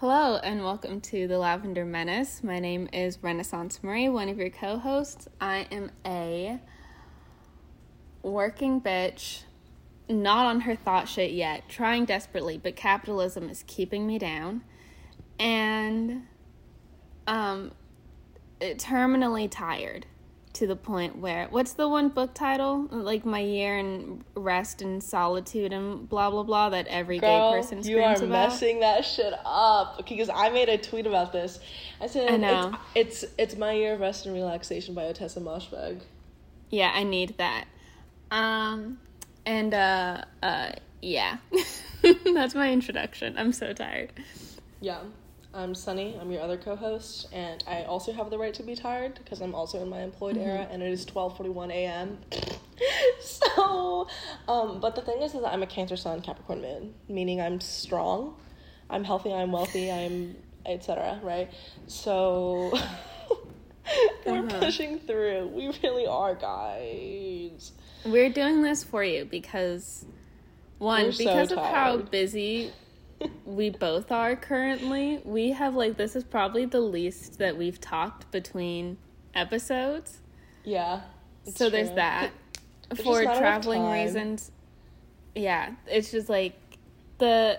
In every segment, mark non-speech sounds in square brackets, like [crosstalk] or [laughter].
Hello and welcome to the Lavender Menace. My name is Renaissance Marie, one of your co hosts. I am a working bitch, not on her thought shit yet, trying desperately, but capitalism is keeping me down. And um, terminally tired to the point where what's the one book title? Like my year in rest and solitude and blah blah blah that every Girl, gay person you are screams about? messing that shit up. Because I made a tweet about this. I said I know. It's, it's it's my year of rest and relaxation by Ottessa Moshfegh. yeah i need that. Um and uh uh yeah. [laughs] That's my introduction. I'm so tired. Yeah, I'm Sunny. I'm your other co-host, and I also have the right to be tired because I'm also in my employed Mm-hmm. era, and it is 12:41 a.m. [laughs] so, um, but the thing is, is that I'm a Cancer Sun Capricorn Moon, meaning I'm strong, I'm healthy, I'm wealthy, I'm etc. Right? So. [laughs] We're Uh-huh. pushing through. We really are, guys. we're doing this for you because one We're so because of how busy we both are currently. We have like this is probably the least that we've talked between episodes. Yeah. so there's that. For traveling reasons. Yeah it's just like the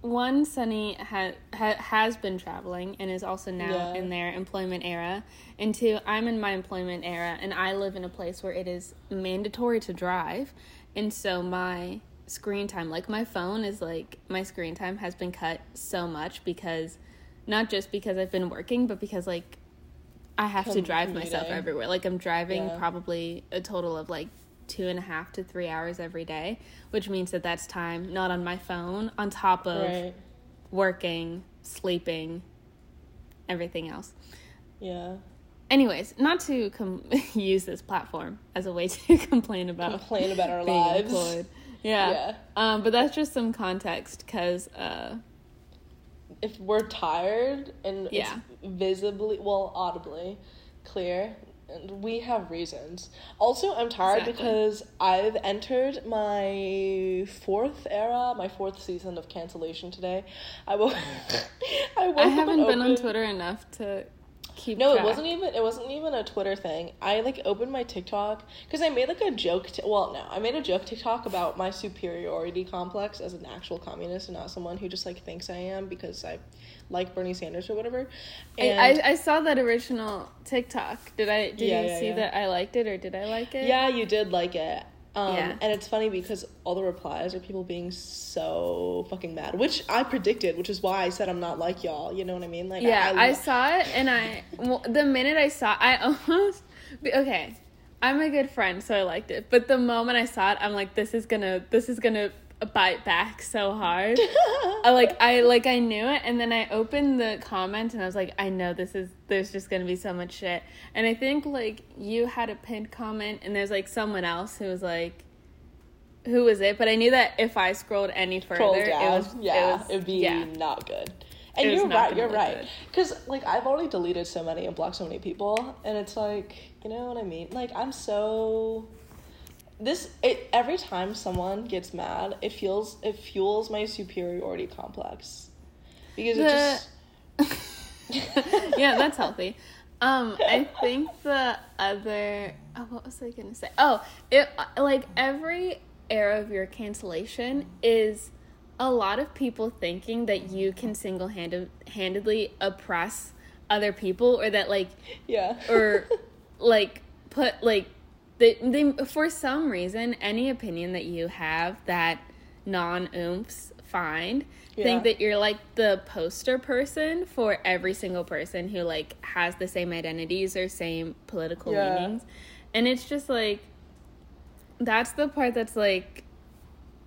one sunny ha- ha- has been traveling and is also now Yeah. in their employment era. And two i'm in my employment era and i live in a place where it is mandatory to drive. And so my screen time like my phone is like my screen time has been cut so much because not just because i've been working but because like i have to drive myself everywhere like i'm driving Yeah. probably a total of like two and a half to three hours every day which means that that's time not on my phone on top of Right. working sleeping everything else Yeah. anyways not to com- [laughs] use this platform as a way to [laughs] complain about Complain about our lives. employed yeah, Yeah. Um, but that's just some context because uh, if we're tired and Yeah. it's visibly well audibly clear and we have reasons also i'm tired Exactly. because i've entered my fourth era my fourth season of cancellation today i will. i, [laughs] I haven't been on Twitter enough to keep. no, it wasn't even. It wasn't even a Twitter thing. I like opened my TikTok because I made like a joke. T- well, no, I made a joke TikTok about my superiority complex as an actual communist and not someone who just like thinks I am because I like Bernie Sanders or whatever. And I, I, I saw that original TikTok. Did I? Did Yeah, you yeah, see yeah. that I liked it or did I like it? yeah, you did like it. Um, Yeah. And it's funny because all the replies are people being so fucking mad, which I predicted, which is why I said I'm not like y'all. You know what I mean? Like, Yeah, I, I, saw it, and I well, the minute I saw, I [laughs] almost okay. I'm a good friend, so I liked it. But the moment I saw it, I'm like, this is gonna, this is gonna bite back so hard. [laughs] I like, I like, I knew it, and then I opened the comment, and I was like, I know this is, there's just gonna be so much shit. And I think like you had a pinned comment, and there's like someone else who was like. Who was it? But I knew that if I scrolled any further, Scroll it down. was yeah, it was, it'd be yeah. not good. And It you're right. You're right. Because like I've already deleted so many and blocked so many people, and it's like you know what I mean. Like I'm so. This it every time someone gets mad, it feels it fuels my superiority complex, because it just [laughs] yeah, that's healthy. Um, I think the other. Oh, what was I gonna say? Oh, it like every era of your cancellation is a lot of people thinking that you can single handedly oppress other people, or that like yeah or like put like they, they for some reason any opinion that you have that non oomphs find Yeah. think that you're like the poster person for every single person who like has the same identities or same political Yeah. leanings and it's just like that's the part that's like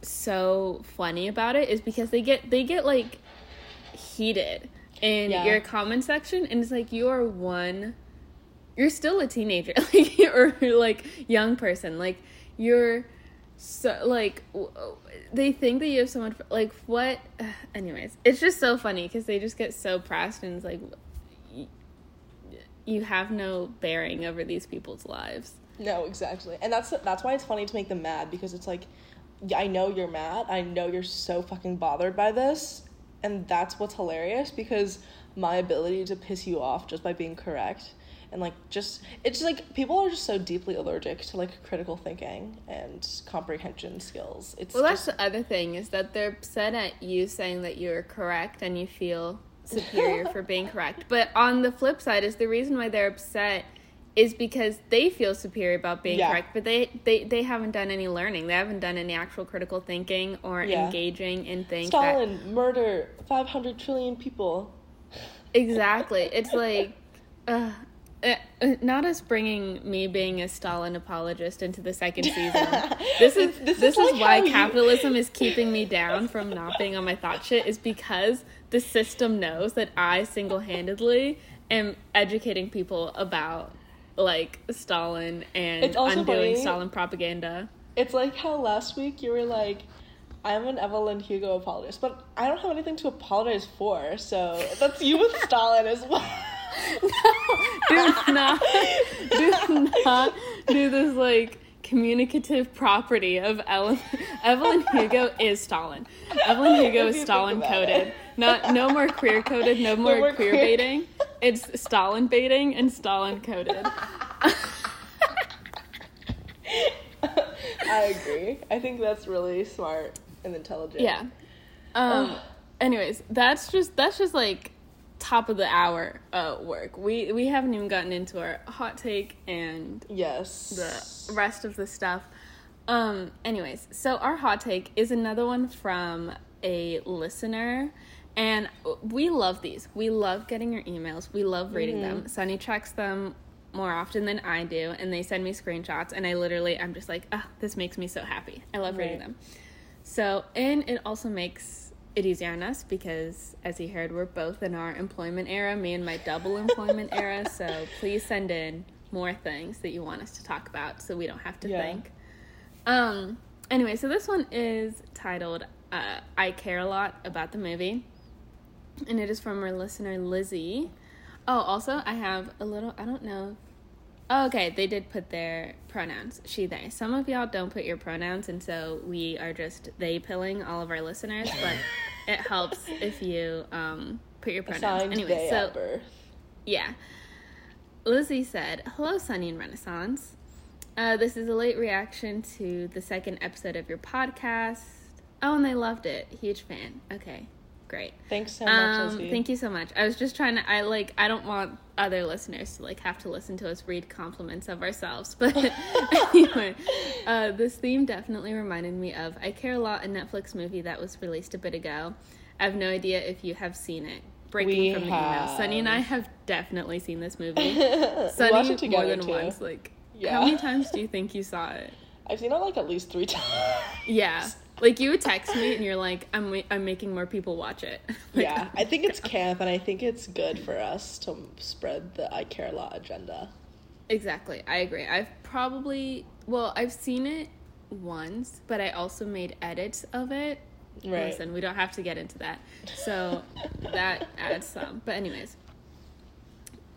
so funny about it is because they get they get like heated in Yeah. your comment section and it's like you are one you're still a teenager [laughs] like or like young person like you're so like they think that you have so much like what [sighs] anyways it's just so funny because they just get so pressed and it's like you have no bearing over these people's lives No, exactly. And that's that's why it's funny to make them mad because it's like I know you're mad. I know you're so fucking bothered by this and that's what's hilarious because my ability to piss you off just by being correct and like just it's like people are just so deeply allergic to like critical thinking and comprehension skills. It's Well, just that's the other thing is that they're upset at you saying that you're correct and you feel superior for [laughs] being correct. But on the flip side is the reason why they're upset is because they feel superior about being Yeah. correct, but they, they they haven't done any learning. They haven't done any actual critical thinking or Yeah. engaging in things that Stalin murder 500 trillion people. Exactly. It's like, [laughs] uh, Uh, uh, not us bringing me being a Stalin apologist into the second [laughs] season. This is This this, is like why how you- capitalism is keeping me down from not being on my thought shit. Is because the system knows that I single handedly am educating people about like Stalin and undoing funny- Stalin propaganda. It's like how last week you were like, I'm an Evelyn Hugo apologist, but I don't have anything to apologize for, so that's you with [laughs] Stalin as well. [laughs] do not do not do this like communicative property of Ele- Evelyn Hugo is Stalin. Evelyn Hugo is Stalin coded. it. Not no more queer coded, no more, more queer queer. baiting. It's Stalin baiting and Stalin coded. [laughs] I agree. I think that's really smart and intelligent. Yeah. Um anyways, that's just that's just like top of the hour uh work. We we haven't even gotten into our hot take and Yes. the rest of the stuff. Um, anyways, so our hot take is another one from a listener, and we love these. We love getting your emails. We love reading them. Sunny checks them more often than I do, and they send me screenshots, and I literally, I'm just like, ah, this makes me so happy. I love reading them. So, and it also makes it easier on us because, as you heard, we're both in our employment era, me and my double employment era. [laughs] So, please send in more things that you want us to talk about so we don't have to Yeah. think. Um, anyway, so this one is titled uh, I Care a Lot About the Movie, and it is from our listener Lizzie. Oh, also, I have a little, I don't know. Oh, okay, they did put their pronouns, she, they. Some of y'all don't put your pronouns, and so we are just they pilling all of our listeners, but [laughs] it helps if you um, put your pronouns. Assigned anyway, so yeah. Lizzie said, Hello, Sunny and Renaissance. Uh, this is a late reaction to the second episode of your podcast. Oh, and they loved it. Huge fan. Okay, great. Thanks so much, Um, thank you so much. I was just trying to. I like. I don't want other listeners to like have to listen to us read compliments of ourselves. [laughs] But [laughs] anyway, uh, this theme definitely reminded me of I Care a Lot, a Netflix movie that was released a bit ago. I have no idea if you have seen it. Breaking We from the email. Sunny and I have definitely seen this [laughs] movie. Sunny it more than too. once. Like, Yeah. how many times do you think you saw it? I've seen it like at least three times. Yeah. Like you would text me and you're like, I'm I'm making more people watch it. [laughs] Like, yeah, I think it's [laughs] camp, and I think it's good for us to spread the I care a lot agenda. Exactly. I agree. I've probably well, I've seen it once, but I also made edits of it. Right. Listen, we don't have to get into that. So that [laughs] adds some. But anyways.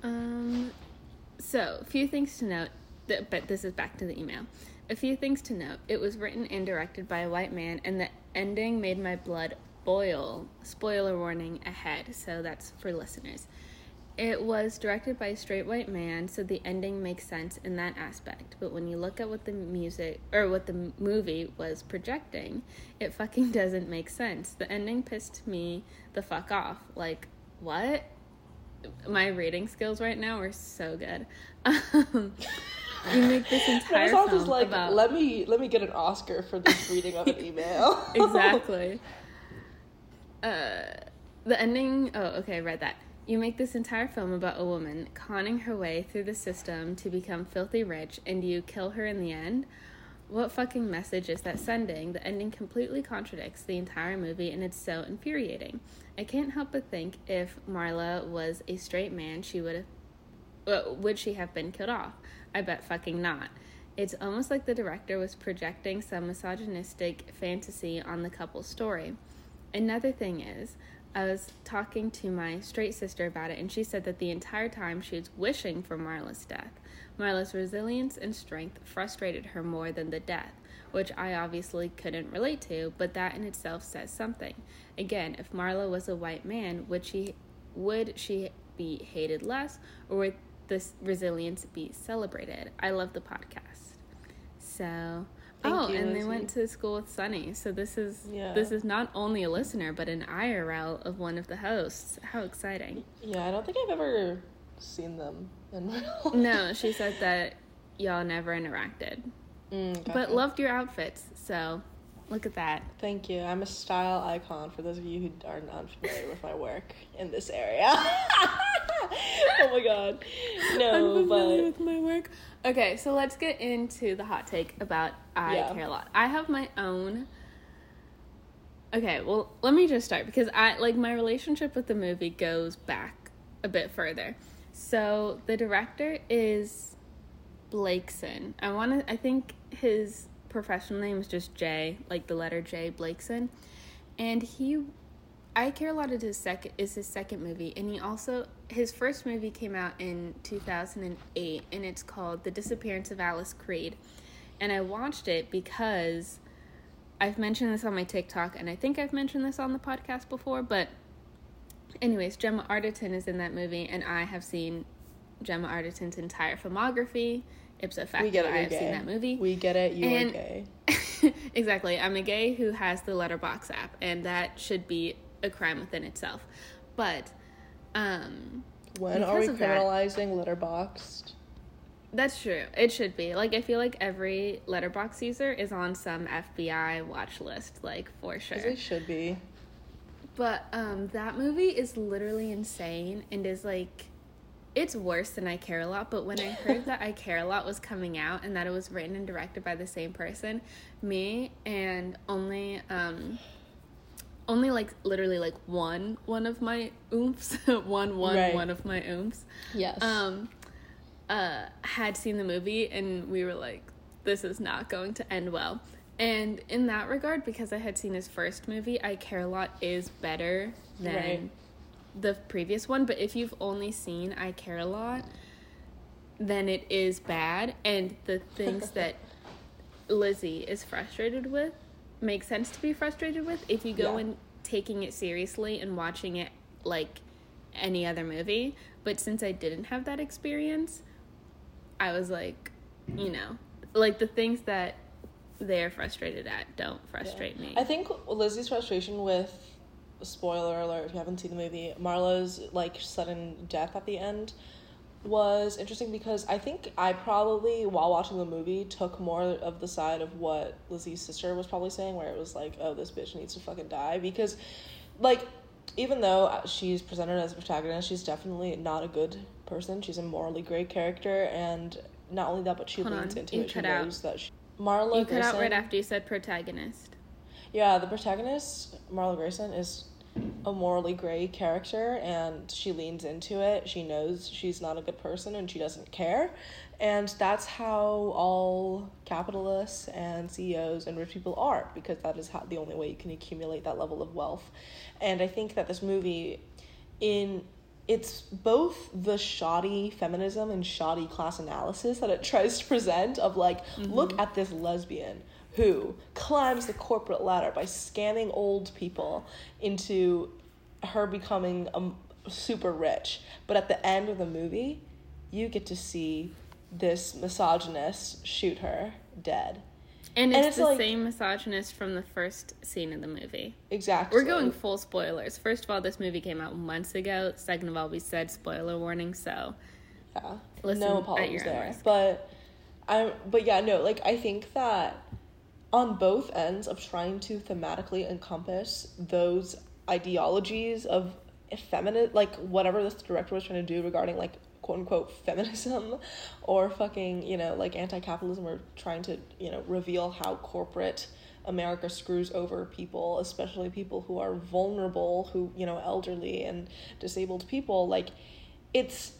Um so, a few things to note, but this is back to the email. A few things to note. It was written and directed by a white man, and the ending made my blood boil. Spoiler warning ahead, so that's for listeners. It was directed by a straight white man, so the ending makes sense in that aspect. But when you look at what the music or what the movie was projecting, it fucking [laughs] doesn't make sense. The ending pissed me the fuck off. Like, what? My reading skills right now are so good. [laughs] Um, you make this entire Renaissance film is like, about let me let me get an Oscar for this reading of an email. [laughs] exactly. [laughs] Uh, the ending. Oh, okay, I read that. You make this entire film about a woman conning her way through the system to become filthy rich, and you kill her in the end. What fucking message is that sending? The ending completely contradicts the entire movie, and it's so infuriating. I can't help but think if Marla was a straight man, she would have. Would she have been killed off? I bet fucking not. It's almost like the director was projecting some misogynistic fantasy on the couple's story. Another thing is, I was talking to my straight sister about it, and she said that the entire time she was wishing for Marla's death. Marla's resilience and strength frustrated her more than the death. which I obviously couldn't relate to, but that in itself says something. Again, if Marla was a white man, would she would she be hated less or would this resilience be celebrated? I love the podcast. So Thank oh, you, and they went to school with Sunny. So this is Yeah. this is not only a listener but an IRL of one of the hosts. How exciting. Yeah, I don't think I've ever seen them in real [laughs] No, she said that y'all never interacted. Mm, But loved your outfits. So look at that. Thank you. I'm a style icon for those of you who are not familiar with my work in this area. [laughs] [laughs] oh my god. No, Unfamiliar but with my work. Okay, so let's get into the hot take about I Yeah. care a lot. I have my own. Okay, well, let me just start because I like my relationship with the movie goes back a bit further. So the director is Blakeson. I want to. I think his professional name is just Jay, like the letter J, Blakeson, and he. I Care a Lot is his second is his second movie, and he also his first movie came out in two thousand and eight, and it's called The Disappearance of Alice Creed, and I watched it because I've mentioned this on my TikTok, and I think I've mentioned this on the podcast before, but anyways, Gemma Arterton is in that movie, and I have seen Gemma Arterton's entire filmography. Ipso facto, we get it. I have gay. seen that movie. We get it. You And- are gay. [laughs] exactly. I'm a gay who has the Letterboxd app, and that should be a crime within itself. But um When are we of that- criminalizing Letterboxd? that's true. It should be. Like I feel like every Letterboxd user is on some FBI watch list, like for sure. They should be. But um that movie is literally insane and is like it's worse than I Care a Lot, but when I heard that I Care a Lot was coming out and that it was written and directed by the same person, me and only um only like literally like one one of my oomphs, [laughs] one one Right. one of my oomphs Yes. um uh had seen the movie and we were like this is not going to end well and in that regard because i had seen his first movie i care a lot is better than Right. the previous one but if you've only seen i care a lot then it is bad and the things [laughs] that lizzie is frustrated with make sense to be frustrated with if you go Yeah. in taking it seriously and watching it like any other movie. But since I didn't have that experience, I was like, you know, like the things that they're frustrated at don't frustrate me. I think Lizzie's frustration with spoiler alert if you haven't seen the movie, Marla's like sudden death at the end was interesting because I think I probably while watching the movie took more of the side of what Lizzie's sister was probably saying where it was like, oh this bitch needs to fucking die because like even though she's presented as a protagonist, she's definitely not a good person. She's a morally great character and not only that but she Hold leans on, into you it. She out. knows that she Marla you cut out right after you said protagonist. yeah, the protagonist, Marla Grayson, is a morally gray character and she leans into it. She knows she's not a good person and she doesn't care. And that's how all capitalists and CEOs and rich people are because that is how the only way you can accumulate that level of wealth. And I think that this movie in it's both the shoddy feminism and shoddy class analysis that it tries to present of like look mm-hmm. at this lesbian who climbs the corporate ladder by scamming old people into her becoming um, super rich but at the end of the movie you get to see this misogynist shoot her dead And And it's, it's the like- same misogynist from the first scene of the movie. exactly We're going full spoilers. First of all, this movie came out months ago. Second of all, we said spoiler warning, so yeah Listen no apologies there risk. but i but yeah no like i think that on both ends of trying to thematically encompass those ideologies of effeminate like whatever this director was trying to do regarding like quote unquote feminism [laughs] or fucking you know like anti-capitalism or trying to you know reveal how corporate america screws over people especially people who are vulnerable who you know elderly and disabled people like it's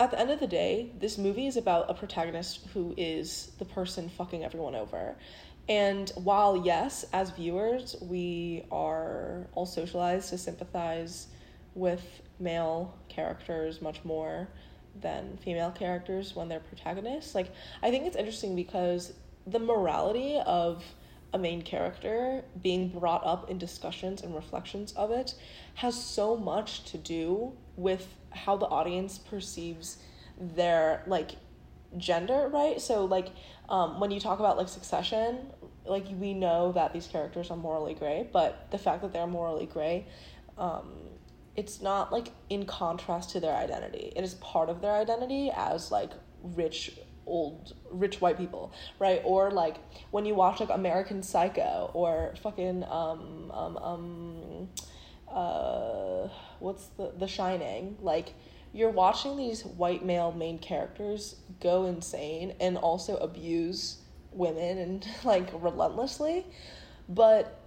at the end of the day, this movie is about a protagonist who is the person fucking everyone over. And while, yes, as viewers, we are all socialized to sympathize with male characters much more than female characters when they're protagonists, like, I think it's interesting because the morality of a main character being brought up in discussions and reflections of it has so much to do with how the audience perceives their like gender right? So like um, when you talk about like succession like we know that these characters are morally gray but the fact that they're morally gray um, it's not like in contrast to their identity. It is part of their identity as like rich old rich white people right? Or like when you watch like american psycho or fucking um um um uh what's the the shining like you're watching these white male main characters go insane and also abuse women and [laughs] like relentlessly. But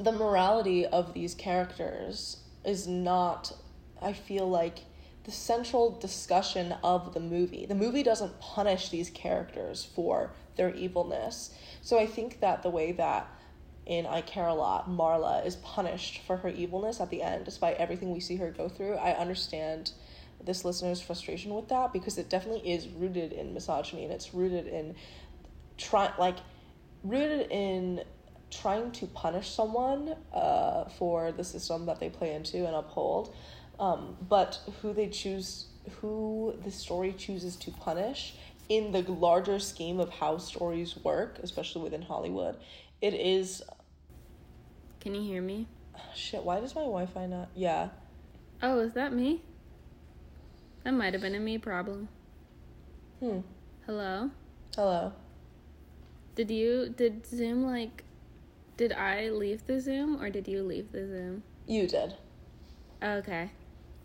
the morality of these characters is not i feel like the central discussion of the movie the movie doesn't punish these characters for their evilness so i think that the way that in I Care a Lot, Marla is punished for her evilness at the end, despite everything we see her go through. I understand this listener's frustration with that because it definitely is rooted in misogyny and it's rooted in try like rooted in trying to punish someone uh, for the system that they play into and uphold um, but who they choose who the story chooses to punish in the larger scheme of how stories work especially within hollywood it is Can you hear me? shit why does my wi-fi not yeah Oh, is that me? That might have been a me problem. hmm Hello? hello Did you did Zoom like did I leave the Zoom or did you leave the Zoom? you did Okay.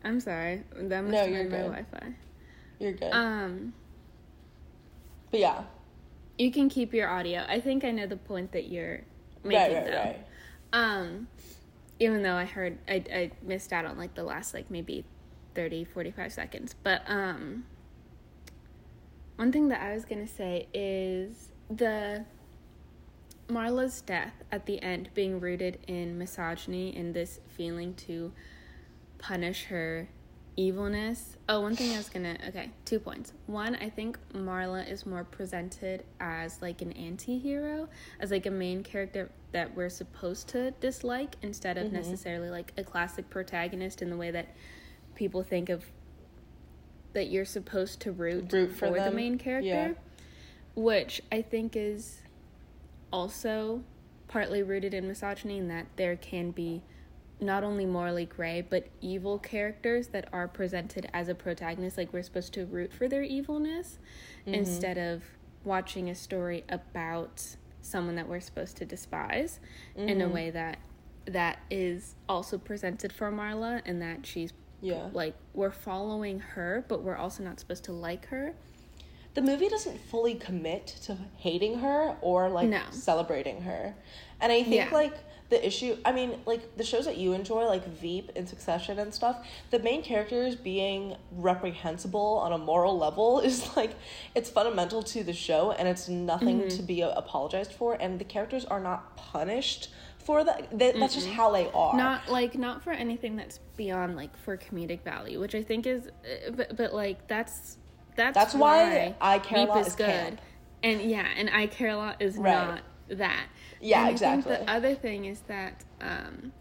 I'm sorry. That must No, have been my. Wi-Fi. you're good Um, but yeah you can keep your audio. I think I know the point that you're making right right though. right Um, even though I heard I I missed out on like the last like maybe 30 45 seconds. But um one thing that I was going to say is the Marla's death at the end being rooted in misogyny and this feeling to punish her evilness. Oh, one thing I was gonna okay, two points. One, I think Marla is more presented as like an anti-hero, as like a main character that we're supposed to dislike instead of mm-hmm. necessarily like a classic protagonist in the way that people think of that you're supposed to root, Root for for, the main character. yeah. Which I think is also partly rooted in misogyny in that there can be not only morally gray but evil characters that are presented as a protagonist like we're supposed to root for their evilness mm-hmm. instead of watching a story about someone that we're supposed to despise in a mm-hmm. way that that is also presented for Marla and that she's yeah like we're following her but we're also not supposed to like her the movie doesn't fully commit to hating her or like No. celebrating her. And I think Yeah. like the issue I mean like the shows that you enjoy like Veep and Succession and stuff, the main characters being reprehensible on a moral level [laughs] is like it's fundamental to the show and it's nothing Mm-hmm. to be apologized for and the characters are not punished for that. That- That's just how they are. not like not for anything that's beyond like for comedic value which i think is uh, but, but like that's that's That's why I Care a Veep Lot is camp. and yeah and i care a lot is Right. not that. Yeah, And exactly. the other thing is that um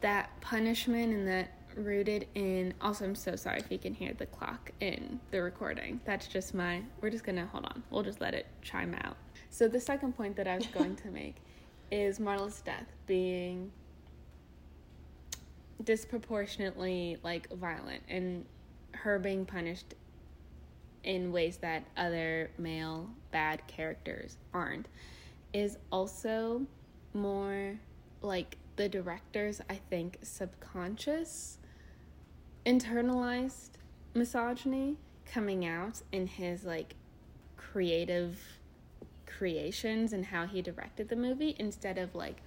that punishment and that rooted in also i'm so sorry if you can hear the clock in the recording. That's just my we're just gonna hold on we'll just let it chime out. So the second point that i was going to [laughs] make is marla's death being disproportionately like violent and her being punished in ways that other male bad characters aren't is also more like the director's i think subconscious internalized misogyny coming out in his like creative creations and how he directed the movie instead of like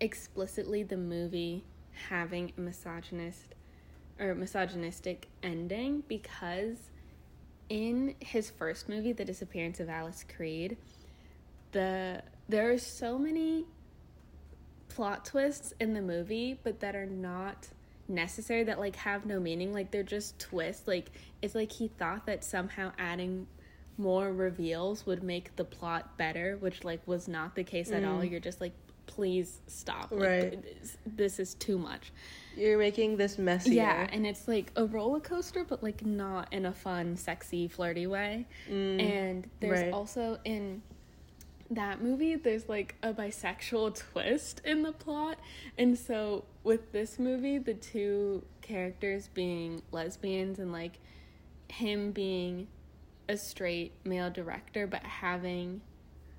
explicitly the movie having a misogynist or misogynistic ending because in his first movie the disappearance of alice creed the there are so many plot twists in the movie but that are not necessary that like have no meaning like they're just twists like it's like he thought that somehow adding more reveals would make the plot better, which like was not the case at all. Mm. You're just like, please stop. Like, Right. This, this is too much. You're making this messier. Yeah, and it's like a roller coaster, but like not in a fun, sexy, flirty way. Mm. and there's right. also in that movie, there's like a bisexual [laughs] twist in the plot. And so with this movie, the two characters being lesbians and like him being a straight male director, but having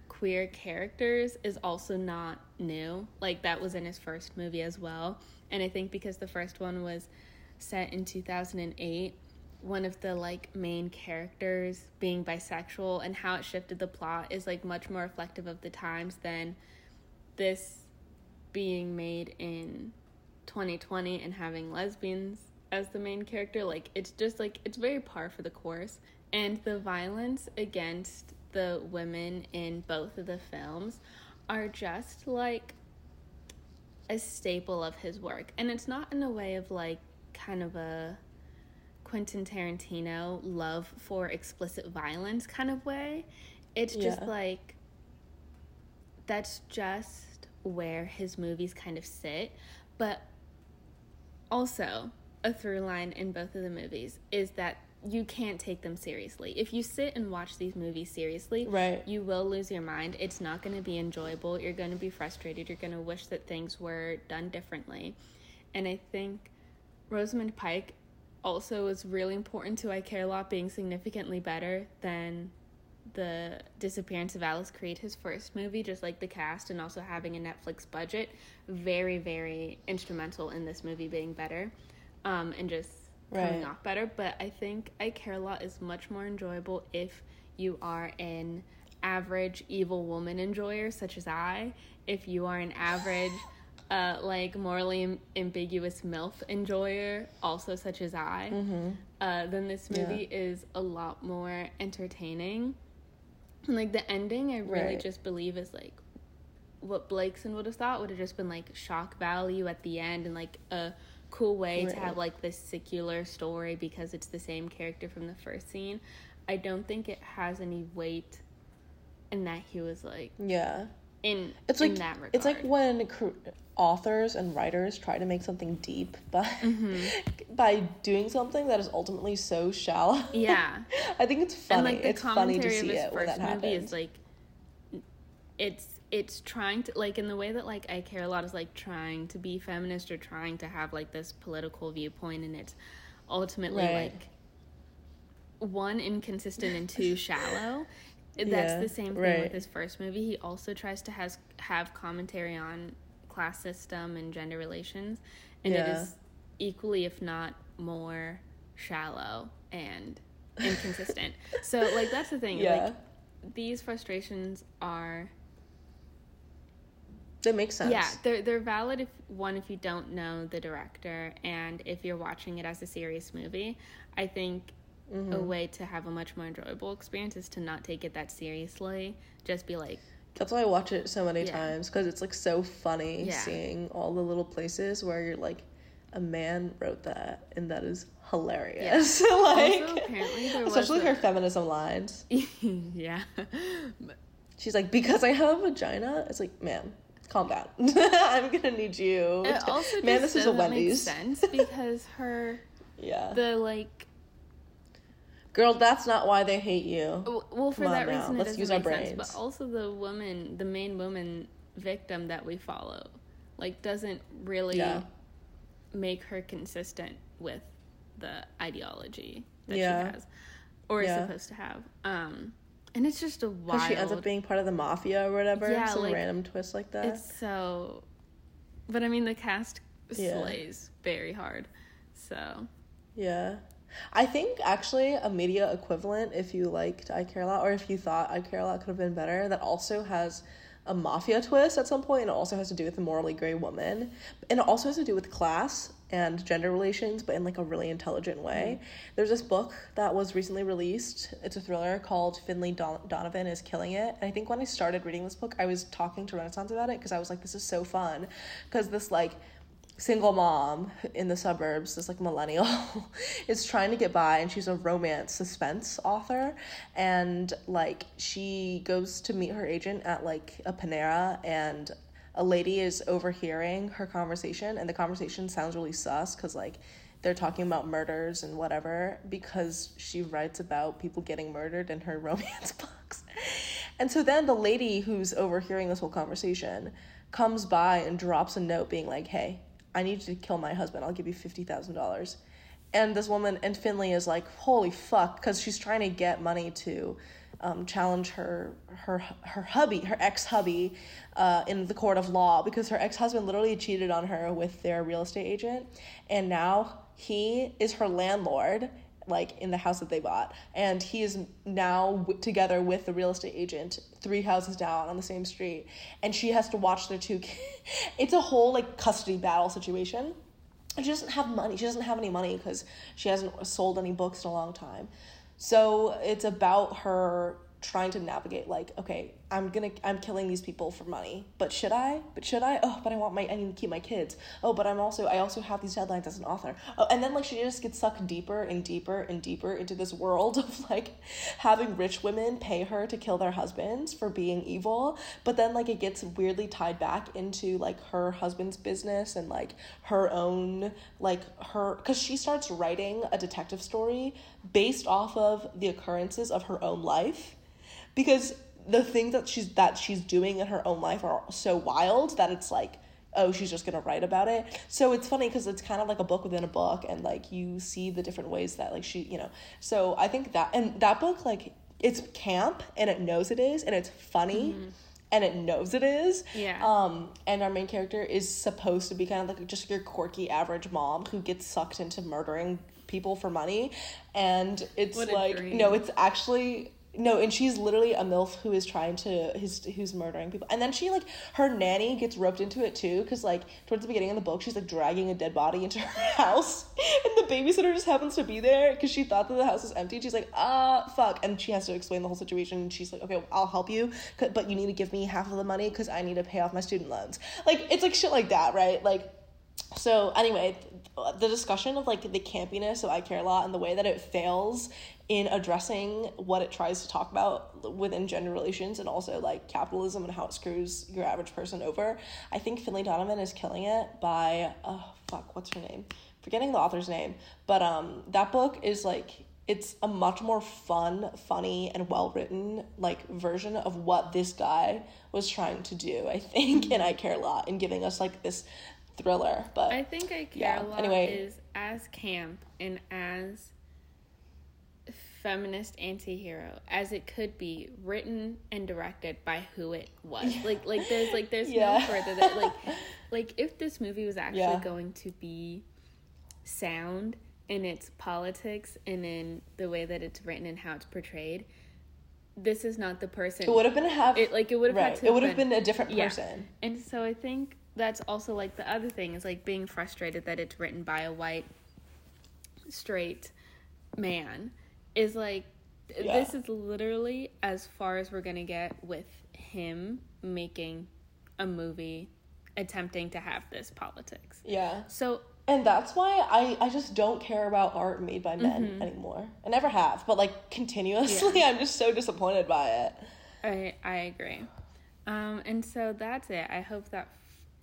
queer characters is also not new. Like that was in his first movie as well. And I think because the first one was set in 2008, one of the like main characters being bisexual and how it shifted the plot is like much more reflective of the times than this being made in 2020 and having lesbians as the main character. Like it's just like it's very par for the course. And the violence against the women in both of the films are just like a staple of his work. And it's not in a way of like kind of a Quentin Tarantino love for explicit violence kind of way it's just Yeah. like that's just where his movies kind of sit. But also, a through line in both of the movies is that you can't take them seriously. If you sit and watch these movies seriously, Right. you will lose your mind. It's not going to be enjoyable. You're going to be frustrated. You're going to wish that things were done differently. And I think Rosamund Pike also is really important to I Care a Lot being significantly better than the disappearance of Alice Creed, his first movie, just like the cast and also having a Netflix budget, very, very instrumental in this movie being better um, and just coming Right. off better. But I think I Care a Lot is much more enjoyable if you are an average evil woman enjoyer, such as I. If you are an average, uh, like morally am- ambiguous MILF enjoyer, also such as I, uh, then this Yeah. movie is a lot more entertaining. And like the ending, I really Right. just believe is like what Blakeson would have thought would have just been like shock value at the end and like a cool way to have like this secular story because it's the same character from the first scene. I don't think it has any weight in that he was like Yeah. In It's in like that regard. it's like when cr- authors and writers try to make something deep by Mm-hmm. [laughs] by doing something that is ultimately so shallow. yeah. [laughs] I think it's funny. like it's funny to see it when that happens. is like it's it's trying to like in the way that like I care a lot is like trying to be feminist or trying to have like this political viewpoint and it's ultimately Right. like one inconsistent and two shallow. That's Yeah, the same thing right. with his first movie. He also tries to has have commentary on class system and gender relations, and it Yeah. is equally, if not more, shallow and inconsistent. [laughs] so, like that's the thing. Yeah. Like these frustrations are That makes sense. yeah, they're they're valid if one if you don't know the director and if you're watching it as a serious movie. I think a Mm-hmm. way to have a much more enjoyable experience is to not take it that seriously. Just be like, That's why I watch it so many Yeah. times because it's like so funny Yeah. seeing all the little places where you're like, a man wrote that and that is hilarious. [laughs] like, Also, apparently there was especially a- her feminism lines. [laughs] yeah, She's like, because I have a vagina. It's like, man, calm down. [laughs] I'm gonna need you. it also man, this is a Wendy's. sense because her Yeah, the like girl, that's not why they hate you. well for Come that now, reason it let's doesn't use our make sense, brains. but also the woman, the main woman victim that we follow, like doesn't really Yeah. make her consistent with the ideology that Yeah. she has or is supposed to have. Um, and it's just a wild. Because she ends up being part of the mafia or whatever. Yeah, some like, random twist like that. It's so, but I mean the cast Yeah. slays very hard. So Yeah. I think actually a media equivalent, if you liked I Care a Lot, or if you thought I Care a Lot could have been better, that also has a mafia twist at some point, and it also has to do with the morally gray woman. And it also has to do with class and gender relations, but in like a really intelligent way. Mm-hmm. There's this book that was recently released. It's a thriller called Finlay Don- Donovan is Killing It. And I think when I started reading this book, I was talking to Renaissance about it because I was like, this is so fun. Because this like single mom in the suburbs, this like millennial, [laughs] is trying to get by, and she's a romance suspense author, and like she goes to meet her agent at like a Panera, and a lady is overhearing her conversation, and the conversation sounds really sus because like they're talking about murders and whatever because she writes about people getting murdered in her [laughs] romance books. And so then the lady who's overhearing this whole conversation comes by and drops a note being like, "Hey, I need you to kill my husband. I'll give you $50,000." And this woman and Finlay is like, "Holy fuck," cuz she's trying to get money to um, challenge her her her hubby, her ex hubby, uh, in the court of law because her ex husband literally cheated on her with their real estate agent, and now he is her landlord like in the house that they bought. And he is now w- together with the real estate agent three houses down on the same street. And she has to watch their two kids [laughs] it's a whole like custody battle situation. And she doesn't have money. She doesn't have any money because she hasn't sold any books in a long time. So it's about her trying to navigate like okay i'm gonna i'm killing these people for money but should i? But should i? Oh but i want my i need to keep my kids. Oh but i'm also i also have these deadlines as an author. Oh and then like she just gets sucked deeper and deeper and deeper into this world [laughs] of like having rich women pay her to kill their husbands for being evil. But then like it gets weirdly tied back into like her husband's business and like her own like her because she starts writing a detective story based off of the occurrences of her own life because the things that she's that she's doing in her own life are so wild that it's like oh she's just gonna write about it. So it's funny because it's kind of like a book within a book and like you see the different ways that like she you know. So i think that and that book like it's camp and it knows it is and it's funny mm-hmm. and it knows it is. Yeah. Um and our main character is supposed to be kind of like just your quirky average mom who gets sucked into murdering people for money. And it's like dream. no it's actually no, and she's literally a MILF who is trying to who's who's murdering people. And then she like her nanny gets roped into it too, because like towards the beginning of the book, she's like dragging a dead body into [laughs] her house, and the babysitter just happens to be there because she thought that the house was empty. She's like, ah, fuck, and she has to explain the whole situation. And she's like, okay, well, I'll help you, but you need to give me half of the money because I need to pay off my student loans. Like it's like shit like that, right? Like so anyway the discussion of like the campiness of i care a lot and the way that it fails in addressing what it tries to talk about within gender relations and also like capitalism and how it screws your average person over i think finlay donovan is killing it by oh fuck what's her name forgetting the author's name but um that book is like it's a much more fun funny and well written like version of what this guy was trying to do i think [laughs] and i care a lot in giving us like this thriller. But I think I care yeah. a lot anyway. is as camp and as feminist anti-hero as it could be written and directed by who it was like like there's like there's yeah. no further that like [laughs] like if this movie was actually yeah. going to be sound in its politics and in the way that it's written and how it's portrayed this is not the person it would have been have it like it would have right. it would have been, been, a different person yeah. and so i think that's also like the other thing is like being frustrated that it's written by a white straight man is like yeah. this is literally as far as we're to get with him making a movie attempting to have this politics. Yeah. So and that's why I, I just don't care about art made by men mm-hmm. anymore. I never have, but like continuously, yeah. [laughs] I'm just so disappointed by it. I I agree. Um, and so that's it. I hope that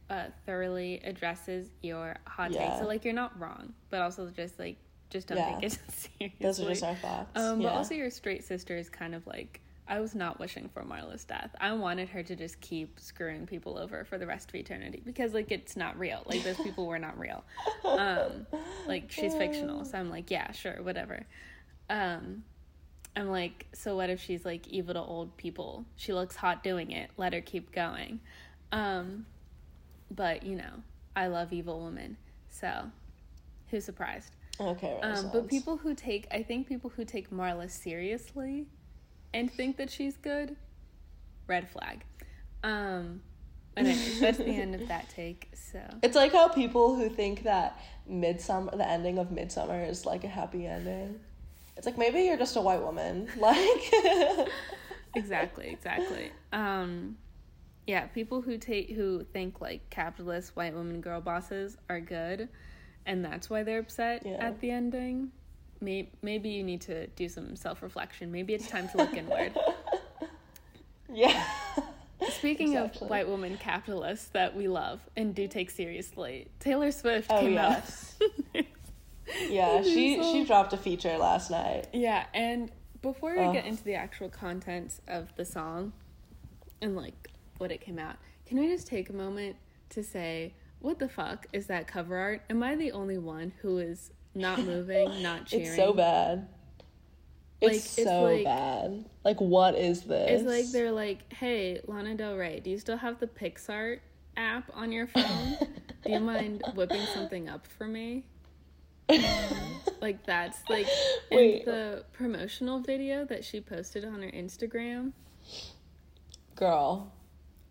uh, thoroughly addresses your hot yeah. takes. So like you're not wrong, but also just like just don't yeah. take it [laughs] seriously. Those are just our thoughts. Um, yeah. but also your straight sister is kind of like I was not wishing for Marla's death. I wanted her to just keep screwing people over for the rest of eternity because like it's not real. Like those people were not real. Um, like she's fictional, so I'm like, yeah, sure, whatever. Um, I'm like, so what if she's like evil to old people? She looks hot doing it. Let her keep going. Um, but you know, I love evil women, so who's surprised? Okay. Um, but people who take, I think people who take Marla seriously and think that she's good, red flag. Um, anyways, that's the end of that [laughs] take. So it's like how people who think that midsommar, the ending of Midsommar, is like a happy ending. It's like maybe you're just a white woman, [laughs] like. [laughs] exactly, exactly. Um, Yeah, people who take who think like capitalist white women girl bosses are good, and that's why they're upset Yeah. at the ending. Maybe, maybe you need to do some self reflection. Maybe it's time to look inward. [laughs] Yeah. Speaking Exactly. of white woman capitalists that we love and do take seriously, Taylor Swift Oh, came yes. out. yeah, [laughs] she So- she dropped a feature last night. Yeah, and before we Ugh. get into the actual contents of the song and like what it came out, can we just take a moment to say, what the fuck is that cover art? Am I the only one who is not [laughs] moving, not cheering? It's so bad. Like, It's it's so like- bad. Like, what is this? It's like they're like, hey, Lana Del Rey, do you still have the PicsArt app on your phone? do you mind [laughs] whipping something up for me? [laughs] Like that's like in the promotional video that she posted on her Instagram. girl,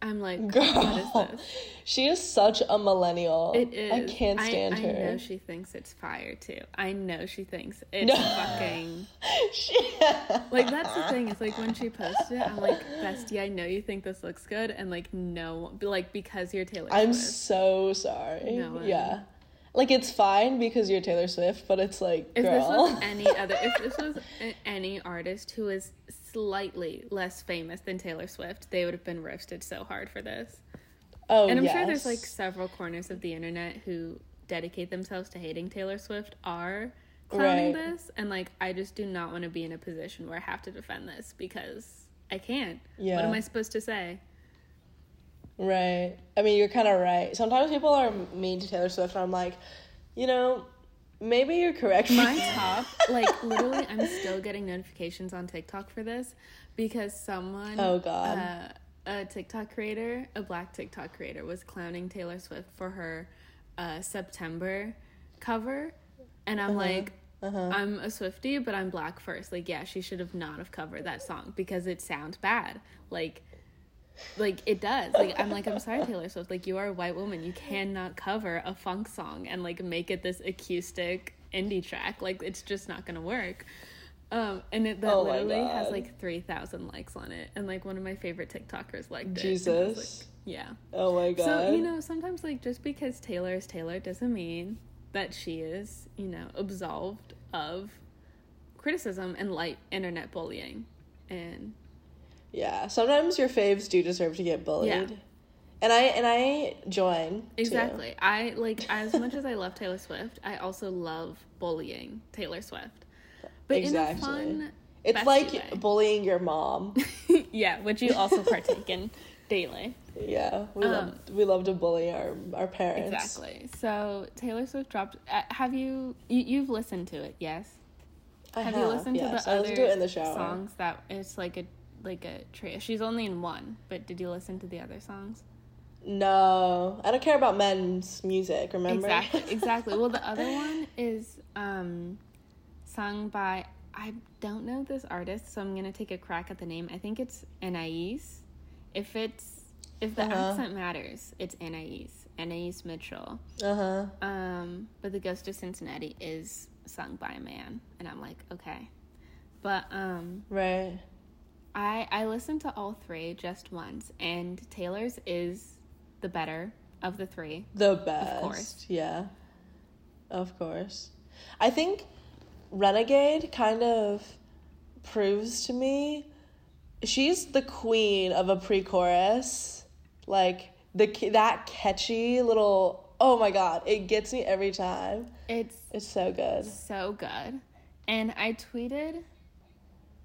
I'm like, girl. what is this? [laughs] She is such a millennial. It is. I can't stand I, her. I know she thinks it's fire too. I know she thinks it's fucking. [laughs] She- [laughs] Like that's the thing. It's like when she posted it, I'm like, bestie, I know you think this looks good, and like no, like because you're Taylor Swift. I'm Swift. so sorry. No, I'm- yeah. Like it's fine because you're Taylor Swift, but it's like, If girl. this was any other, if this was any artist who is slightly less famous than Taylor Swift, they would have been roasted so hard for this. oh, And I'm yes. sure there's like several corners of the internet who dedicate themselves to hating Taylor Swift are clowning Right. this, and like I just do not want to be in a position where I have to defend this because I can't. Yeah. What am I supposed to say? Right. I mean, you're kind of right. Sometimes people are mean to Taylor Swift, and I'm like, you know, maybe you're correct. My [laughs] top, like literally, I'm still getting notifications on TikTok for this because someone, Oh, God. uh, a TikTok creator, a black TikTok creator, was clowning Taylor Swift for her uh, September cover, and I'm like. I'm a Swifty, but I'm black first. Like, yeah, she should have not have covered that song because it sounds bad. Like, like it does. Like, I'm like, I'm sorry, Taylor Swift. Like, you are a white woman. You cannot cover a funk song and like make it this acoustic indie track. Like, it's just not gonna work. Um, and it that Oh literally has like three thousand likes on it, and like one of my favorite TikTokers liked it. was Jesus. like, yeah. Oh my god. So, you know, sometimes like just because Taylor is Taylor doesn't mean that she is, you know, absolved of criticism and light internet bullying. And Yeah. Sometimes your faves do deserve to get bullied. Yeah. And I and I join. too. exactly. I like as much as I love Taylor Swift, I also love bullying Taylor Swift. But Exactly. in a fun It's like way. bullying your mom. [laughs] yeah, which you also [laughs] partake in daily. yeah. We Um, love we love to bully our our parents. Exactly. So Taylor Swift dropped. Uh, have you, you you've listened to it? Yes. I have, you listened yes. to the I other to in the shower. songs that it's like a like a trio? She's only in one, but did you listen to the other songs? No. I don't care about men's music, remember? Exactly, [laughs] exactly. well, the other one is um, sung by I don't know this artist, so I'm gonna take a crack at the name. I think it's Anais. If it's if the Uh-huh. accent matters, it's Anais. Anais Mitchell. uh-huh. Um, but the Ghost of Cincinnati is sung by a man, and I'm like, okay. But um, Right. I I listened to all three just once, and Taylor's is the better of the three. The best. of course. Yeah. Of course. I think Renegade kind of proves to me she's the queen of a pre-chorus. Like the that catchy little oh my god, it gets me every time. It's It's so good. so good. And I tweeted,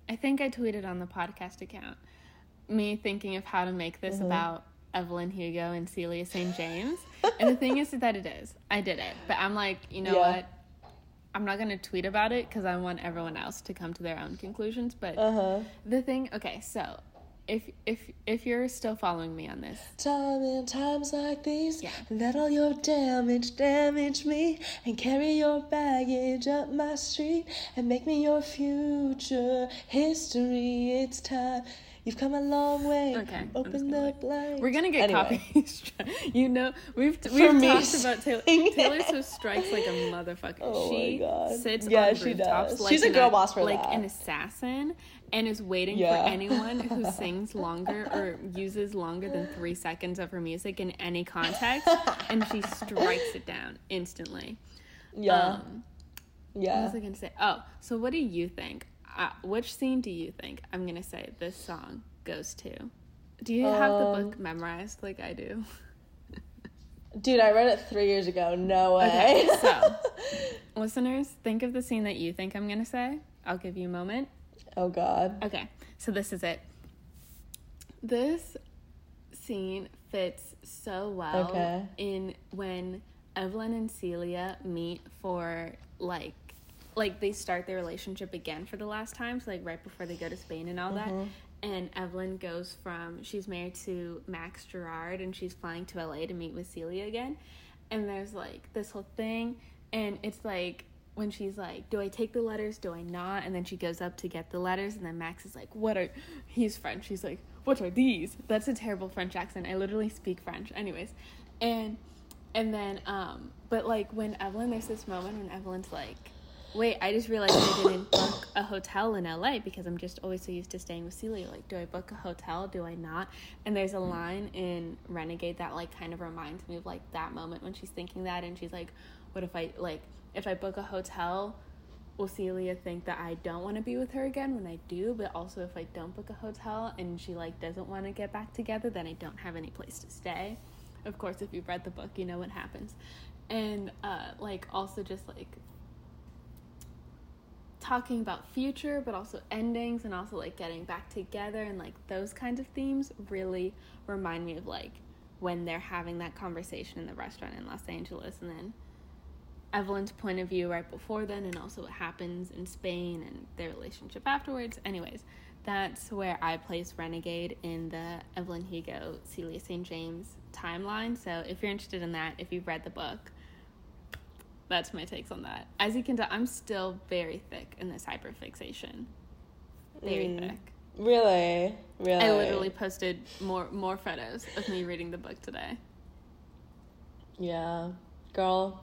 I think I tweeted on the podcast account, me thinking of how to make this about Evelyn Hugo and Celia St. James. and the thing is that it is. I did it. But I'm like, you know Yeah. what? I'm not going to tweet about it because I want everyone else to come to their own conclusions. But Uh-huh. the thing, okay, so if if if you're still following me on this, Time in times like these, Yeah. let all your damage damage me and carry your baggage up my street and make me your future history. It's time. You've come a long way. Okay, Open the blinds. We're gonna get Anyway. stri- [laughs] you know, we've we've me talked about Taylor. [laughs] Taylor. Swift strikes like a motherfucker. Oh my she God. sits Yeah, on she rooftops does. like She's a girl boss for like that. an assassin, and is waiting Yeah. for anyone who [laughs] sings longer or uses longer than three seconds of her music in any context, [laughs] and she strikes it down instantly. Yeah. Um, what yeah. was I gonna say? Oh, so what do you think? Uh, which scene do you think I'm gonna say this song goes to? Do you have the Um, book memorized like I do? Dude, I read it three years ago. No way. Okay, so [laughs] listeners, think of the scene that you think I'm gonna say. I'll give you a moment. Oh God. Okay, so this is it. This scene fits so well Okay. in when Evelyn and Celia meet for like like they start their relationship again for the last time, so like right before they go to Spain and all that. Mm-hmm. And Evelyn goes from she's married to Max Girard and she's flying to LA to meet with Celia again. And there's like this whole thing and it's like when she's like, Do I take the letters? Do I not? And then she goes up to get the letters and then Max is like, What are he's French. He's like, What are these? That's a terrible French accent. I literally speak French. Anyways. And and then um but like when Evelyn there's this moment when Evelyn's like Wait, I just realized I didn't [coughs] book a hotel in LA because I'm just always so used to staying with Celia. Like, do I book a hotel? Do I not? And there's a line in Renegade that like kind of reminds me of like that moment when she's thinking that and she's like, What if I like if I book a hotel, will Celia think that I don't want to be with her again when I do? But also if I don't book a hotel and she like doesn't want to get back together, then I don't have any place to stay. Of course, if you've read the book, you know what happens. And uh like also just like talking about future but also endings and also like getting back together and like those kinds of themes really remind me of like when they're having that conversation in the restaurant in Los Angeles and then Evelyn's point of view right before then and also what happens in Spain and their relationship afterwards. Anyways, that's where I place Renegade in the Evelyn Hugo Celia St. James timeline. So if you're interested in that, if you've read the book, that's my takes on that. As you can tell, I'm still very thick in this hyperfixation. Very Mm. thick. Really? Really? I literally posted more more photos of me reading the book today. Yeah. Girl,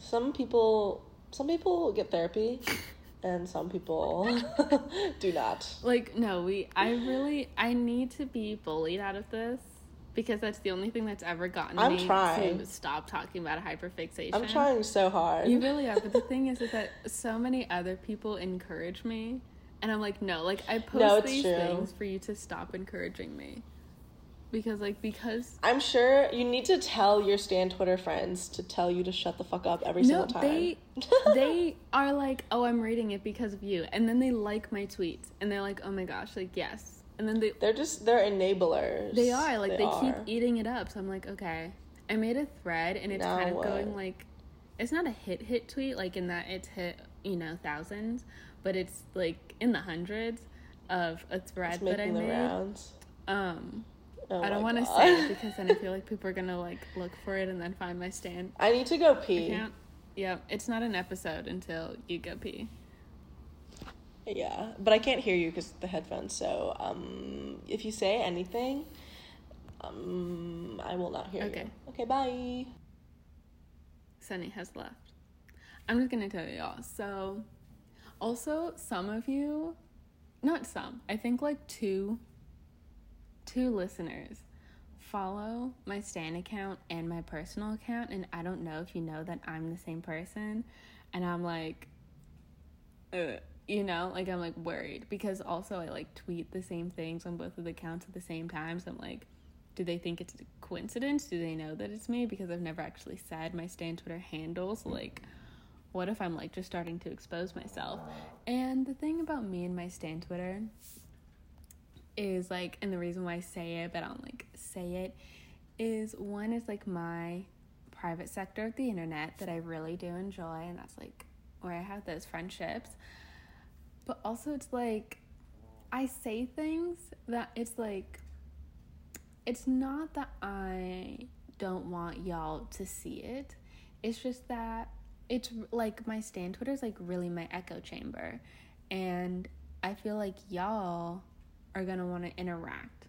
some people some people get therapy [laughs] and some people [laughs] do not. Like no, we I really I need to be bullied out of this because that's the only thing that's ever gotten I'm me trying. to stop talking about hyperfixation. I'm trying so hard. You really are, but the thing is, is that so many other people encourage me, and I'm like, no, like I post No, these true. things for you to stop encouraging me, because like because I'm sure you need to tell your Stan Twitter friends to tell you to shut the fuck up every no, single time. they [laughs] they are like, oh, I'm reading it because of you, and then they like my tweets, and they're like, oh my gosh, like yes, and then they They're just they're enablers. They are like they, keep are. eating it up. So I'm like, okay. I made a thread and it's Now kind of what? going like it's not a hit hit tweet like in that it's hit, you know, thousands, but it's like in the hundreds of a thread that I made. rounds. Um Oh I don't want to say it [laughs] because then I feel like people are going to like look for it and then find my stand I need to go pee. Yeah, it's not an episode until you go pee. Yeah, but I can't hear you because the headphones. So, um, if you say anything, um, I will not hear Okay. you. Okay, bye. Sunny has left. I'm just gonna tell y'all. So, also some of you, not some, I think like two, two listeners follow my Stan account and my personal account, and I don't know if you know that I'm the same person, and I'm like, uh, you know, like I'm like worried because also I like tweet the same things on both of the accounts at the same time, so I'm like. Do they think it's a coincidence? Do they know that it's me? Because I've never actually said my Stan Twitter handles. Like, what if I'm like just starting to expose myself? And the thing about me and my Stan Twitter is like, and the reason why I say it, but I don't like say it, is one is like my private sector of the internet that I really do enjoy, and that's like where I have those friendships. But also, it's like I say things that it's like it's not that I don't want y'all to see it. It's just that it's like my stand Twitter is like really my echo chamber. And I feel like y'all are going to want to interact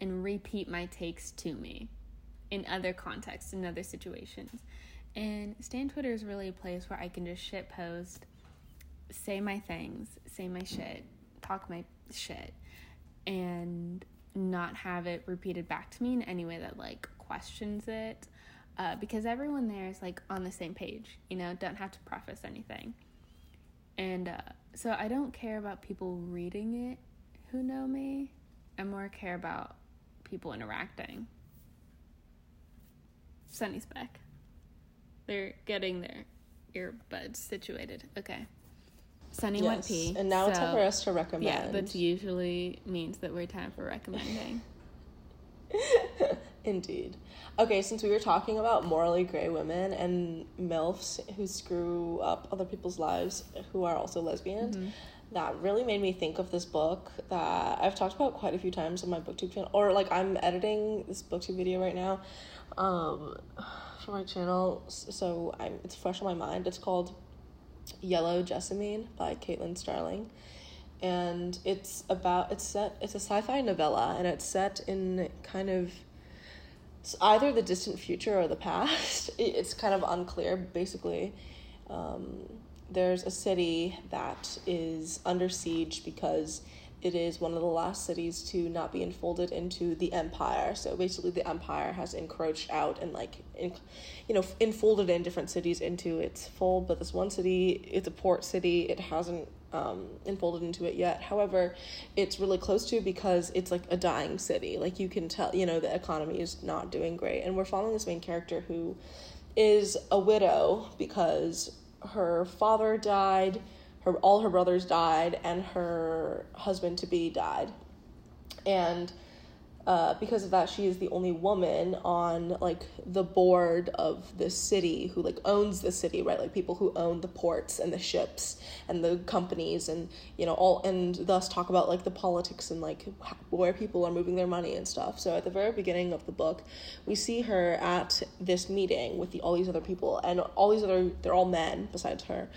and repeat my takes to me in other contexts, in other situations. And Stan Twitter is really a place where I can just shit post, say my things, say my shit, talk my shit, and not have it repeated back to me in any way that like questions it. Uh, because everyone there is like on the same page, you know, don't have to preface anything. And uh, so I don't care about people reading it who know me. I more care about people interacting. Sunny's back. They're getting their earbuds situated. Okay. Sunny went Yes. pee. And now it's time for us to recommend. Yeah, that usually means that we're time for recommending. [laughs] Indeed. Okay, since we were talking about morally gray women and MILFs who screw up other people's lives who are also lesbians, mm-hmm. That really made me think of this book that I've talked about quite a few times on my booktube channel. Or, like, I'm editing this booktube video right now um, for my channel, so I'm, it's fresh on my mind. It's called Yellow Jessamine by Caitlin Starling. And it's about it's set it's a sci-fi novella and it's set in kind of it's either the distant future or the past. [laughs] It's kind of unclear basically. Um, there's a city that is under siege because it is one of the last cities to not be enfolded into the empire. So basically, the empire has encroached out and like, in, you know, enfolded in different cities into its fold. But this one city, it's a port city. It hasn't um, enfolded into it yet. However, it's really close to because it's like a dying city. Like you can tell, you know, the economy is not doing great, and we're following this main character who is a widow because her father died, her all her brothers died, and her husband to be died, and uh, because of that, she is the only woman on like the board of the city who like owns the city, right? Like people who own the ports and the ships and the companies, and you know all, and thus talk about like the politics and like where people are moving their money and stuff. So at the very beginning of the book, we see her at this meeting with the, all these other people, and all these other they're all men besides her.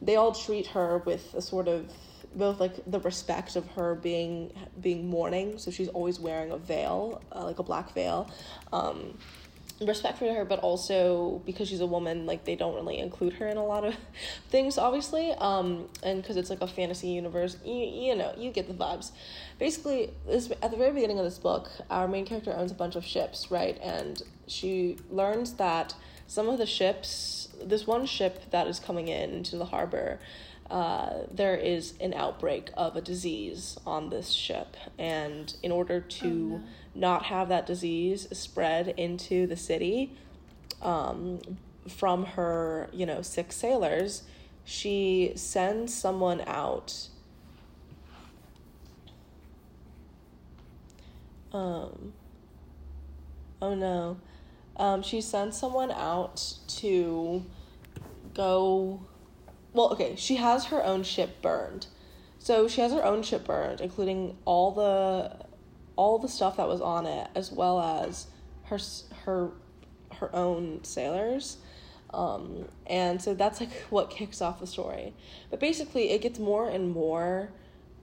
They all treat her with a sort of both like the respect of her being being mourning. So she's always wearing a veil uh, like a black veil. Um respect for her but also because she's a woman like they don't really include her in a lot of [laughs] things obviously. Um and because it's like a fantasy universe you, you know you get the vibes. Basically this at the very beginning of this book our main character owns a bunch of ships right? And she learns that some of the ships this one ship that is coming in into the harbor uh, there is an outbreak of a disease on this ship, and in order to no. not have that disease spread into the city, um, from her, you know, six sailors, she sends someone out. Um, oh no. Um, she sends someone out to go well okay she has her own ship burned. So she has her own ship burned including all the all the stuff that was on it as well as her her her own sailors. Um, and so that's like [laughs] what kicks off the story. But basically it gets more and more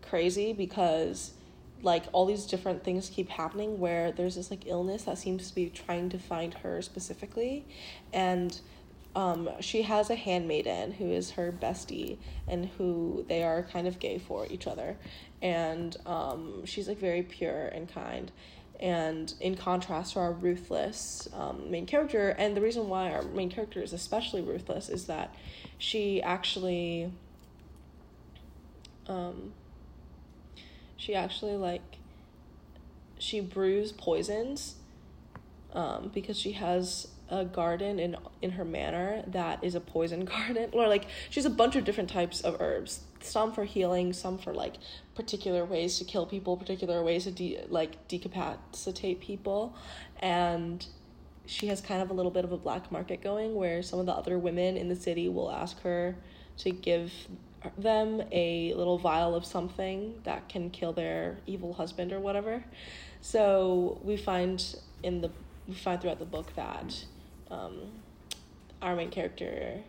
crazy because like all these different things keep happening where there's this like illness that seems to be trying to find her specifically. And um, she has a handmaiden who is her bestie and who they are kind of gay for each other. And um, she's like very pure and kind. And in contrast to our ruthless um, main character and the reason why our main character is especially ruthless is that she actually um, she actually like she brews poisons um, because she has a garden in in her manor that is a poison [laughs] garden or like she has a bunch of different types of herbs some for healing some for like particular ways to kill people particular ways to de- like decapacitate people and she has kind of a little bit of a black market going where some of the other women in the city will ask her to give them a little vial of something that can kill their evil husband or whatever. So we find in the we find throughout the book that um, our main character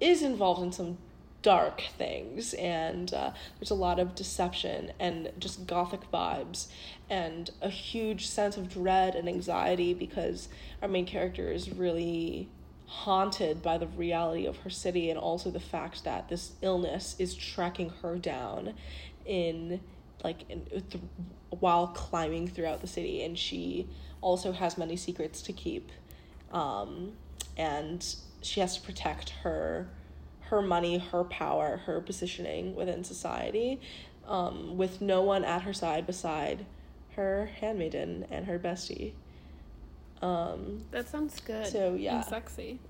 is involved in some dark things and uh, there's a lot of deception and just gothic vibes and a huge sense of dread and anxiety because our main character is really haunted by the reality of her city and also the fact that this illness is tracking her down in like in, th- while climbing throughout the city and she also has many secrets to keep um, and she has to protect her her money her power her positioning within society um, with no one at her side beside her handmaiden and her bestie um, That sounds good. So, yeah. And sexy.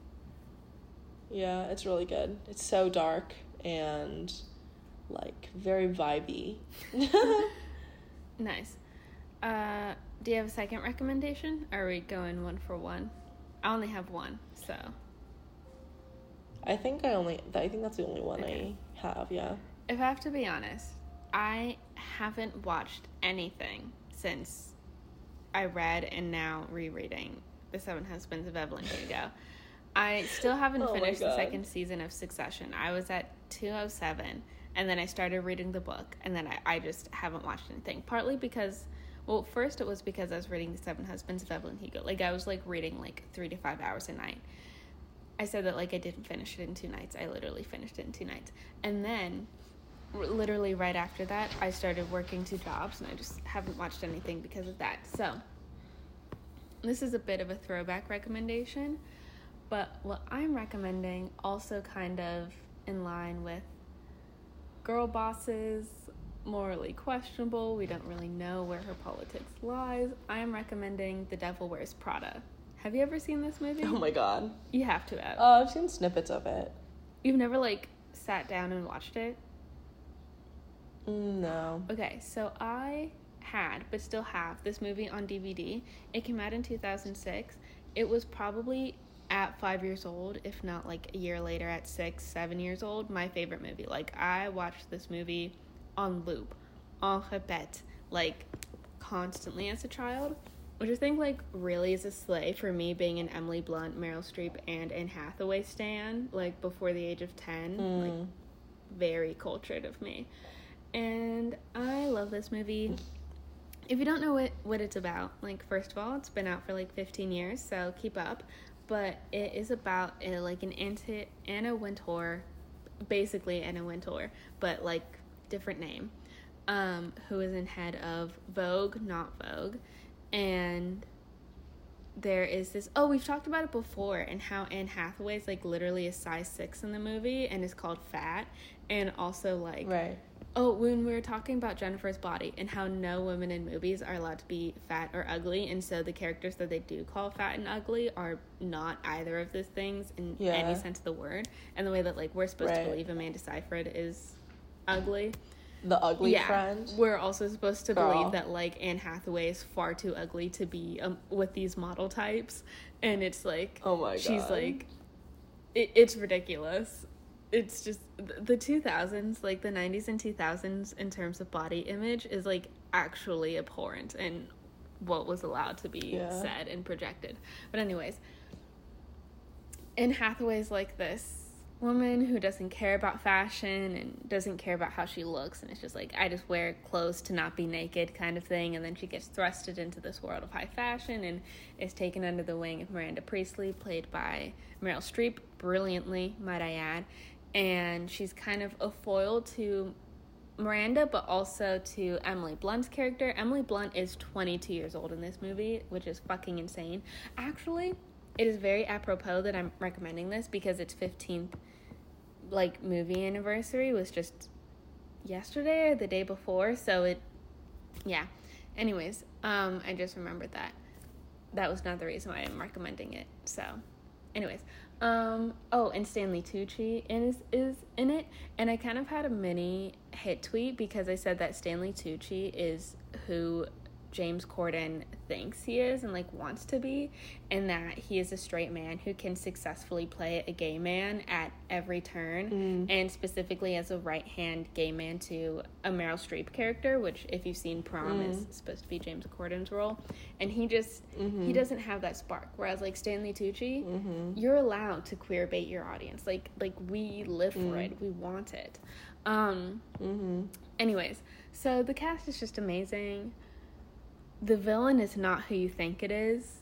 yeah it's really good it's so dark and like very vibey [laughs] [laughs] Nice. Uh, do you have a second recommendation? Are we going one for one? I only have one, so I think I only I think that's the only one Okay. I have. Yeah. if I have to be honest, I haven't watched anything since I read and now rereading The Seven Husbands of Evelyn Hugo. I still haven't Oh finished the second season of Succession. I was at 207 and then I started reading the book and then I, I just haven't watched anything. Partly because, well, first it was because I was reading The Seven Husbands of Evelyn Hugo. Like I was like reading like three to five hours a night. I said that like I didn't finish it in two nights. I literally finished it in two nights. And then literally right after that, I started working two jobs and I just haven't watched anything because of that. So, this is a bit of a throwback recommendation, but what I'm recommending also kind of in line with girl bosses, morally questionable, we don't really know where her politics lies. I am recommending The Devil Wears Prada. Have you ever seen this movie? Oh my god. You have to have. Uh, I've seen snippets of it. You've never like sat down and watched it? No. Okay, so I had, but still have, this movie on DVD. It came out in 2006. It was probably at five years old, if not like a year later at six, seven years old, my favorite movie. Like, I watched this movie on loop, en répète, like constantly as a child. Which I think, like, really is a sleigh for me being an Emily Blunt, Meryl Streep, and Anne Hathaway stan, like, before the age of 10. Like, Mm. very cultured of me. And I love this movie. If you don't know what, what it's about, like, first of all, it's been out for like 15 years, so keep up. But it is about uh like an anti- Anna Wintour, basically Anna Wintour, but like different name, um, who is in head of Vogue, not Vogue. And there is this oh we've talked about it before and how anne Hathaway is like literally a size six in the movie and is called fat and also like Right. oh when we were talking about jennifer's body and how no women in movies are allowed to be fat or ugly and so the characters that they do call fat and ugly are not either of those things in Yeah. any sense of the word and the way that like we're supposed Right. to believe amanda seyfried is ugly The ugly friend. we're also supposed to Girl. believe that like Anne Hathaway is far too ugly to be um, with these model types, and it's like Oh my god, she's like, it, it's ridiculous. It's just the two thousands, like the nineties and two thousands, in terms of body image, is like actually abhorrent and what was allowed to be Yeah. said and projected. But anyways, Anne Hathaway's like this woman who doesn't care about fashion and doesn't care about how she looks and it's just like I just wear clothes to not be naked kind of thing and then she gets thrusted into this world of high fashion and is taken under the wing of Miranda Priestly played by Meryl Streep brilliantly might I add and she's kind of a foil to Miranda, but also to Emily Blunt's character. Emily Blunt is 22 years old in this movie, which is fucking insane. Actually, it is very apropos that I'm recommending this because its 15th like movie anniversary was just yesterday or the day before, so it yeah. Anyways, um I just remembered that. That was not the reason why I'm recommending it. So, anyways, um oh, and Stanley Tucci is is in it, and I kind of had a mini hit tweet because I said that Stanley Tucci is who James Corden thinks he is and like wants to be, and that he is a straight man who can successfully play a gay man at every turn, mm. and specifically as a right hand gay man to a Meryl Streep character, which if you've seen Prom mm. is supposed to be James Corden's role, and he just he mm-hmm. doesn't have that spark. Whereas like Stanley Tucci, mm-hmm. you're allowed to queer bait your audience. Like like we live for mm. it, we want it. Um, mm-hmm. anyways, so the cast is just amazing. The villain is not who you think it is.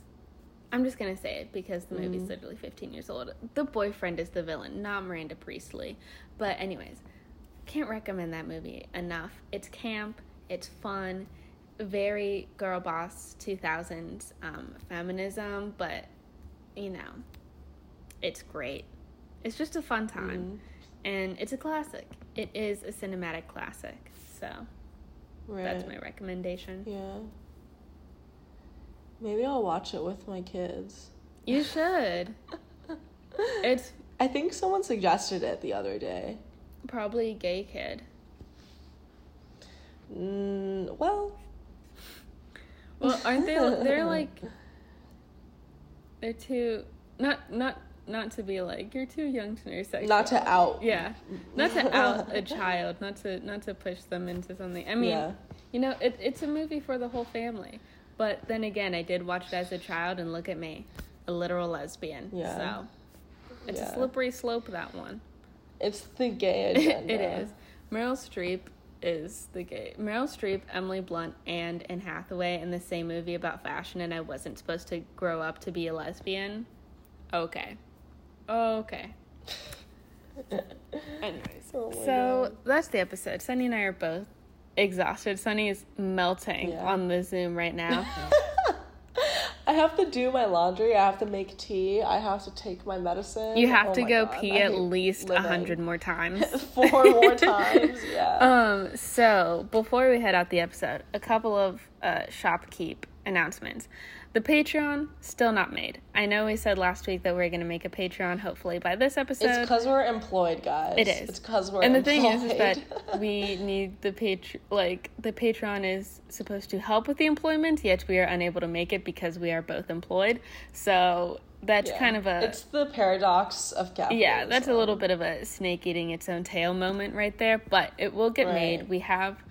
I'm just gonna say it because the movie's literally 15 years old. The boyfriend is the villain, not Miranda Priestly. But anyways, can't recommend that movie enough. It's camp, it's fun, very girl boss 2000s um, feminism, but you know, it's great. It's just a fun time, and it's a classic. It is a cinematic classic. So Right. that's my recommendation. Yeah. Maybe I'll watch it with my kids. You should. [laughs] It's I think someone suggested it the other day. probably a gay kid. Mm, well, Well, aren't they? They're [laughs] like they're too not not not to be like you're too young to know your sexuality. not to out. Yeah, not to [laughs] out a child, not to not to push them into something. I mean, Yeah. you know, it, it's a movie for the whole family. But then again, I did watch it as a child, and look at me, a literal lesbian. Yeah. So it's Yeah. a slippery slope. That one. It's the gay [laughs] agenda. it is. Meryl Streep is the gay. Meryl Streep, Emily Blunt, and Anne Hathaway in the same movie about fashion, and I wasn't supposed to grow up to be a lesbian. Okay. Okay. [laughs] Anyways, Oh so God. that's the episode. Sunny and I are both exhausted. Sunny is melting Yeah. on the Zoom right now. [laughs] I have to do my laundry. I have to make tea. I have to take my medicine. You have Oh to go God, pee I at least a hundred more times. [laughs] Four more [laughs] times. Yeah. Um, so before we head out the episode, a couple of uh, shopkeep announcements. The Patreon still not made. I know we said last week that we are going to make a Patreon hopefully by this episode. it's because we're employed, guys. It is. It's because we're employed. and the employed. thing is, is that [laughs] we need the patr like the Patreon is supposed to help with the employment, yet we are unable to make it because we are both employed. So that's Yeah. kind of a It's the paradox of capitalism. yeah, that's a little bit of a snake eating its own tail moment right there, but it will get made. We have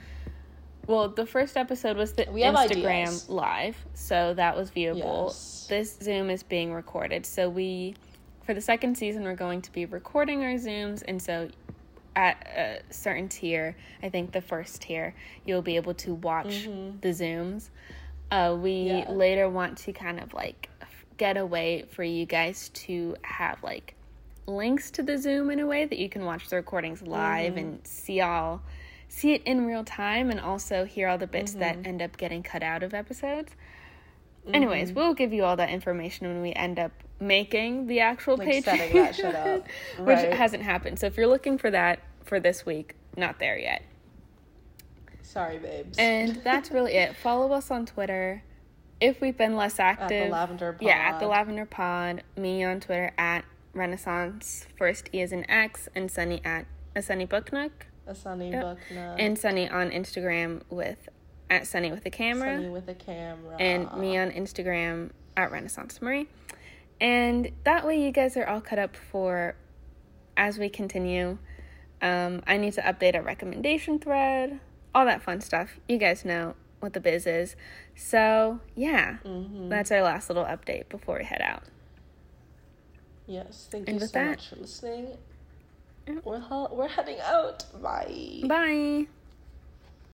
well, the first episode was the We Instagram live, so that was viewable. Yes. This Zoom is being recorded. So we for the second season we're going to be recording our Zooms and so at a certain tier, I think the first tier, you'll be able to watch the Zooms. Uh, we Mm-hmm. Yeah. later want to kind of like get a way for you guys to have like links to the Zoom in a way that you can watch the recordings live Mm-hmm. and see all see it in real time and also hear all the bits Mm-hmm. that end up getting cut out of episodes. Anyways, Mm-hmm. we'll give you all that information when we end up making the actual Like, Patreon, setting that shit up. [laughs] which hasn't happened. So if you're looking for that for this week, not there yet. Sorry, babes. And that's really it. [laughs] Follow us on Twitter. If we've been less active, Lavender Pod. yeah, at the Lavender Pod. Me on Twitter at Renaissance. First E is an X, and Sunny at a Sunny Book Nook, a sunny Yep. book now. and Sunny on Instagram with at Sunny with a camera, sunny with a camera. and me on Instagram at Renaissance Marie. And that way, you guys are all cut up for as we continue. Um, I need to update our recommendation thread, all that fun stuff. You guys know what the biz is. So, yeah, Mm-hmm. that's our last little update before we head out. Yes, thank And you so that- much for listening. We're, we're heading out. Bye. Bye.